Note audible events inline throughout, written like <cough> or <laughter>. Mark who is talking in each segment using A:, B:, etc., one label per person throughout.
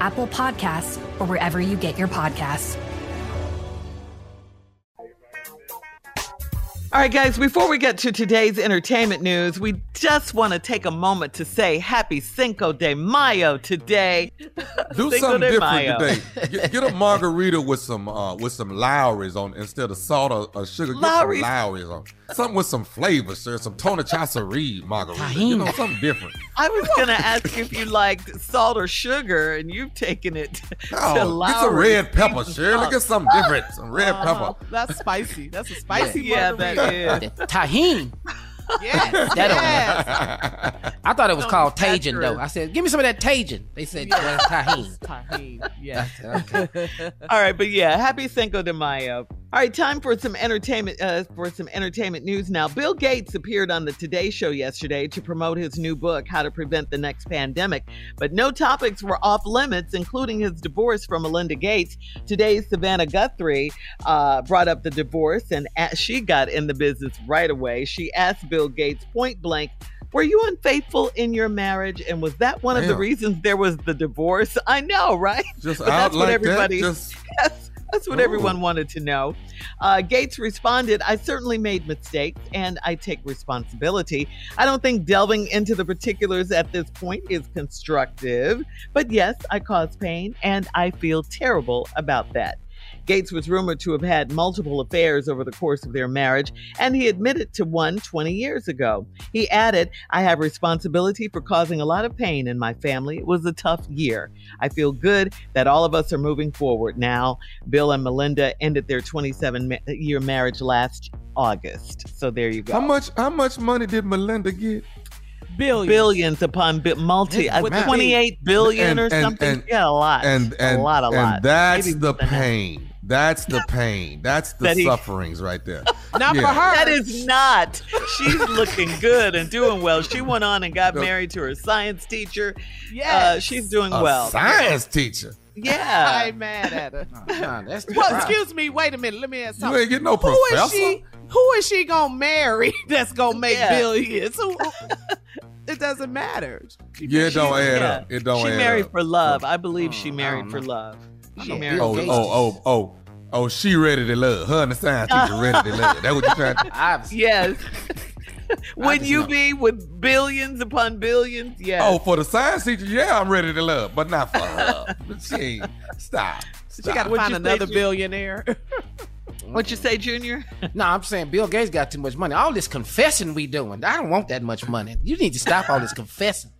A: Apple Podcasts, or wherever you get your podcasts.
B: All right, guys, before we get to today's entertainment news, we just want to take a moment to say happy Cinco de Mayo today. <laughs>
C: Do
B: Cinco
C: something different
B: Mayo.
C: today. <laughs> Get, get a margarita with some uh, with some Lawry's on instead of salt or, or sugar. Get
B: Lawry's.
C: some Lawry's on. Something with some flavor, sir. Some Tony Chachere margarita. You know, something different.
B: I was going to ask if you liked salt or sugar, and you've taken it to
C: Oh, get some
B: Lawry's.
C: red pepper, sir. Look at something different. Some red
B: Uh-huh.
C: pepper.
D: That's spicy. That's a spicy
B: Yeah,
D: margarita.
B: that is.
E: Tahini.
D: Yes. <laughs>
E: That
D: yes.
E: I thought it was
D: No,
E: called
D: that's
E: Tajin though. I said, give me some of that Tajin. They said, well, that's Tahini.
D: Tahini. Yes. <laughs>
B: All right, but yeah, happy Cinco de Mayo. All right, time for some entertainment. Uh, for some entertainment news now. Bill Gates appeared on the Today Show yesterday to promote his new book, How to Prevent the Next Pandemic. But no topics were off limits, including his divorce from Melinda Gates. Today's Savannah Guthrie uh, brought up the divorce, and she got in the business right away. She asked Bill Gates point blank. Were you unfaithful in your marriage? And was that one of the reasons there was the divorce? I know, right?
C: Just <laughs>
B: But
C: out
B: that's what everybody
C: that. Just <laughs>
B: that's what
C: Ooh.
B: everyone wanted to know. Uh, Gates responded, I certainly made mistakes and I take responsibility. I don't think delving into the particulars at this point is constructive, but yes, I caused pain and I feel terrible about that. Gates was rumored to have had multiple affairs over the course of their marriage, and he admitted to one 20 years ago. He added, I have responsibility for causing a lot of pain in my family. It was a tough year. I feel good that all of us are moving forward now. Bill and Melinda ended their 27 year marriage last August. So there you go.
C: how much? How much money did Melinda get?
D: Billions.
B: Billions upon bi- multi, uh,
D: with
B: 28 billion
C: And-
B: or
C: and-
B: something.
C: and-
B: yeah, a lot.
C: And and
B: a lot, a
C: and
B: lot.
C: that's
B: Maybe
C: the
B: more that.
C: pain. That's the pain. That's the
B: That he-
C: sufferings right there. <laughs>
D: Not
C: Yeah.
D: for her.
B: That is not. She's looking good and doing well. She went on and got married to her science teacher.
D: Yes.
B: Uh, she's doing
C: A
B: well.
C: science teacher.
B: Yeah, <laughs>
D: I'm mad at her.
E: Nah, that's
D: Well, excuse me. Wait a minute. Let me ask
C: You
D: something.
C: ain't getting no
D: Who is
C: professor.
D: she? Who is she gonna marry? <laughs> That's gonna make
B: Yeah.
D: billions. Who? it doesn't matter. She-
C: Yeah, it don't add
B: Yeah.
C: up. It don't
B: she
C: add
B: married
C: up.
B: for love. I believe
E: Oh,
B: she married for love. She married
C: Oh,
E: Bill
C: oh, oh, oh. Oh, she ready to love. Her and the science teacher ready to love. That what you trying to <laughs>
E: I've,
B: Yes. <laughs> Would
E: just
B: you
E: know.
B: be with billions upon billions? Yes.
C: Oh, for the science teacher, yeah, I'm ready to love, but not for her. <laughs> she ain't. Stop.
D: She got to find
B: you say,
D: another billionaire.
B: what you say, Junior?
E: No, I'm saying Bill Gates got too much money. All this confessing we doing, I don't want that much money. You need to stop all this confessing.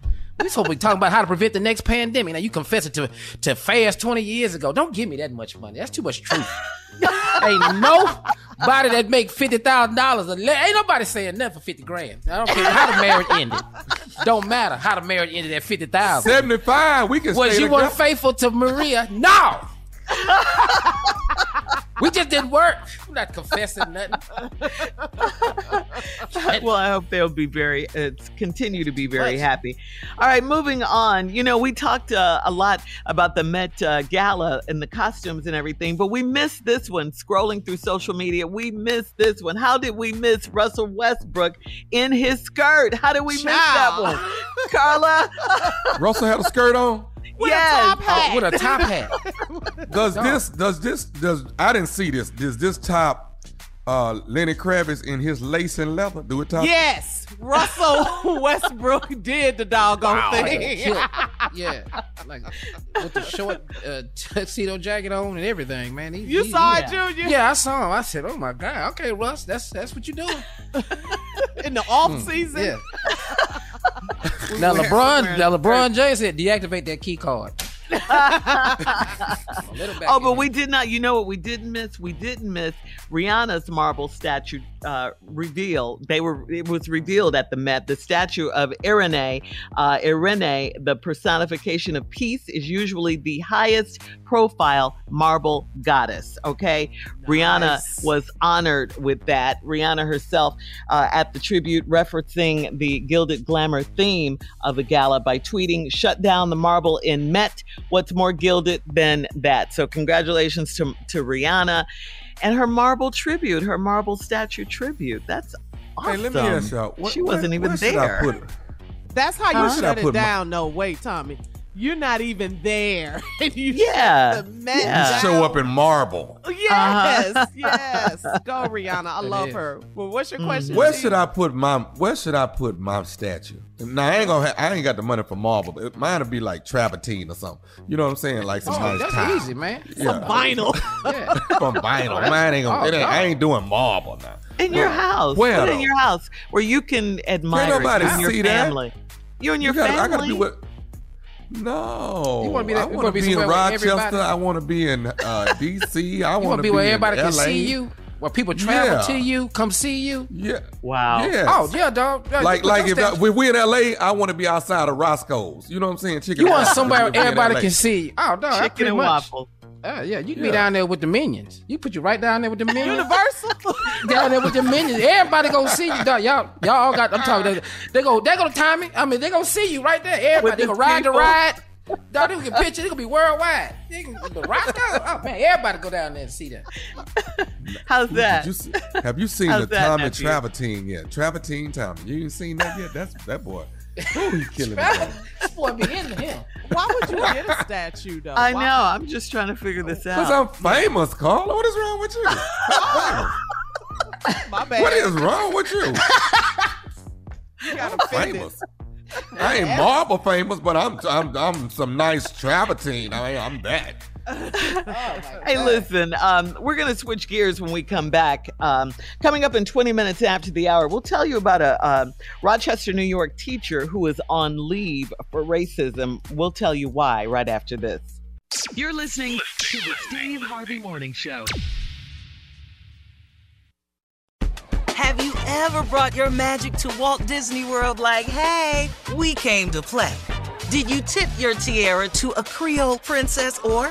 E: Supposed to talking about how to prevent the next pandemic. Now you confessing to to fast 20 years ago. Don't give me that much money. That's too much truth. <laughs> ain't nobody that make fifty thousand dollars. Ain't nobody saying nothing for fifty grand. I don't care how the marriage ended. Don't matter how the marriage ended at fifty thousand.
C: 75, we can
E: Was you weren't faithful to Maria? No. We just didn't work. I'm not confessing nothing. <laughs>
B: well, I hope they'll be very, uh, continue to be very
E: What?
B: happy. All right, moving on. You know, we talked uh, a lot about the Met uh, Gala and the costumes and everything, but we missed this one. Scrolling through social media, we missed this one. How did we miss Russell Westbrook in his skirt? How did we miss that one? Carla? <laughs>
C: Russell had a skirt on.
D: With
B: Yes.
D: a top hat.
E: Oh, with a top hat. <laughs>
C: Does this, does this, does, I didn't see this. Does this top uh, Lenny Kravitz in his lace and leather? Do it top?
D: Yes, Russell <laughs> Westbrook did the doggone
E: Wow,
D: thing.
E: killed. <laughs> yeah, like with the short uh, tuxedo jacket on and everything, man. He-
D: You
E: he-
D: saw
E: he-
D: it, Junior?
E: Yeah, I saw him. I said, "Oh my god, okay, Russ, that's that's what you doing."
D: In the off season.
E: Yeah. Now LeBron, now LeBron James said, "Deactivate that key card." <laughs> Let it back
B: Oh, but
E: in.
B: we did not. You know what we didn't miss? We didn't miss Rihanna's marble statue uh, reveal. They were. It was revealed at the Met. The statue of Irene, uh, Irene, the personification of peace, is usually the highest profile marble goddess. Okay, Rihanna was honored with that. Rihanna herself uh, at the tribute, referencing the gilded glamour theme of the gala by tweeting, "Shut down the marble in Met. What's more gilded than that?" So congratulations to to Rihanna and her marble tribute, her marble statue tribute. That's awesome.
C: Hey, let me ask y'all. What,
B: she wasn't
C: where-
B: even
C: where
B: there.
C: I put her?
D: That's how you
C: Huh?
D: Shut it
C: put my-
D: down. No, wait, Tommy. You're not even there. <laughs> And you
B: Yeah.
D: the
B: Yeah.
D: down.
C: Show up in marble.
D: Yes,
B: Uh-huh.
D: yes. <laughs> Go, Rihanna. I love
E: is.
D: her. Well, what's your question?
C: Where should I put my Where should I put my statue? Now I ain't gonna. Ha- I ain't got the money for marble. But mine'll be like travertine or something. You know what I'm saying? Like some
E: Oh,
C: nice
E: that's
C: tile.
E: easy, man.
C: Yeah.
D: Vinyl. <laughs>
E: Yeah.
C: from vinyl. Mine ain't gonna.
E: Oh,
C: it ain't, I ain't doing marble now.
B: in your house.
C: Where
B: Put it in your house where you can admire it,
C: nobody
B: you and your
C: see that.
B: family. You and your
C: You gotta-
B: family.
C: I gotta be with. No,
E: You wanna be that-
C: I want
E: wanna be
C: be, in Rochester. I want to be in uh, <laughs> D.C. I want
E: want to be where
C: in
E: everybody can
C: LA.
E: see you, where people travel
C: Yeah.
E: to you, come see you.
C: Yeah.
B: Wow.
C: Yes.
E: Oh yeah, dog. Yeah,
C: Like, like if, I,
E: statue-
C: if we in L.A., I want to be outside of Roscoe's. You know what I'm saying? Chicken.
E: you want somewhere everybody can see you. Oh, dog, that's
B: Chicken
E: pretty
B: and
E: much.
B: waffle.
E: Uh, yeah, you can be
C: Yeah.
E: down there with the minions. You put you right down there with the minions.
D: Universal. <laughs>
E: down there with the minions. Everybody gonna see you, dog. Y'all, y'all all got. I'm talking. They, they go. They gonna time it. I mean, they gonna see you right there. Everybody. They
B: the
E: gonna ride the
B: people.
E: ride. Dog, they gonna get picture. They gonna be worldwide. They gonna, the Roscoe. Oh man, everybody go down there and see that.
B: How's that?
C: Did you see- have you seen
B: How's
C: the
B: that,
C: Tommy
B: nephew?
C: Travertine yet? Travertine Tommy. You ain't seen that yet? That's that boy. Ooh, he killing it.
E: This boy be into him.
D: Why would you get a statue though?
B: I
D: Why-
B: know. I'm just trying to figure this out. Cause.
C: I'm famous, Carla. What is wrong with you?
D: My bad.
C: what is wrong with you?
D: You got
C: famous. I ain't marble famous, but I'm I'm I'm some nice travertine. I mean, I'm that.
B: Hey, listen, um, we're going to switch gears when we come back. Um, coming up in 20 minutes after the hour, we'll tell you about a um, Rochester, New York teacher who is on leave for racism. We'll tell you why right after this.
F: You're listening to the Steve Harvey Morning Show.
G: Have you ever brought your magic to Walt Disney World like, hey, we came to play? Did you tip your tiara to a Creole princess or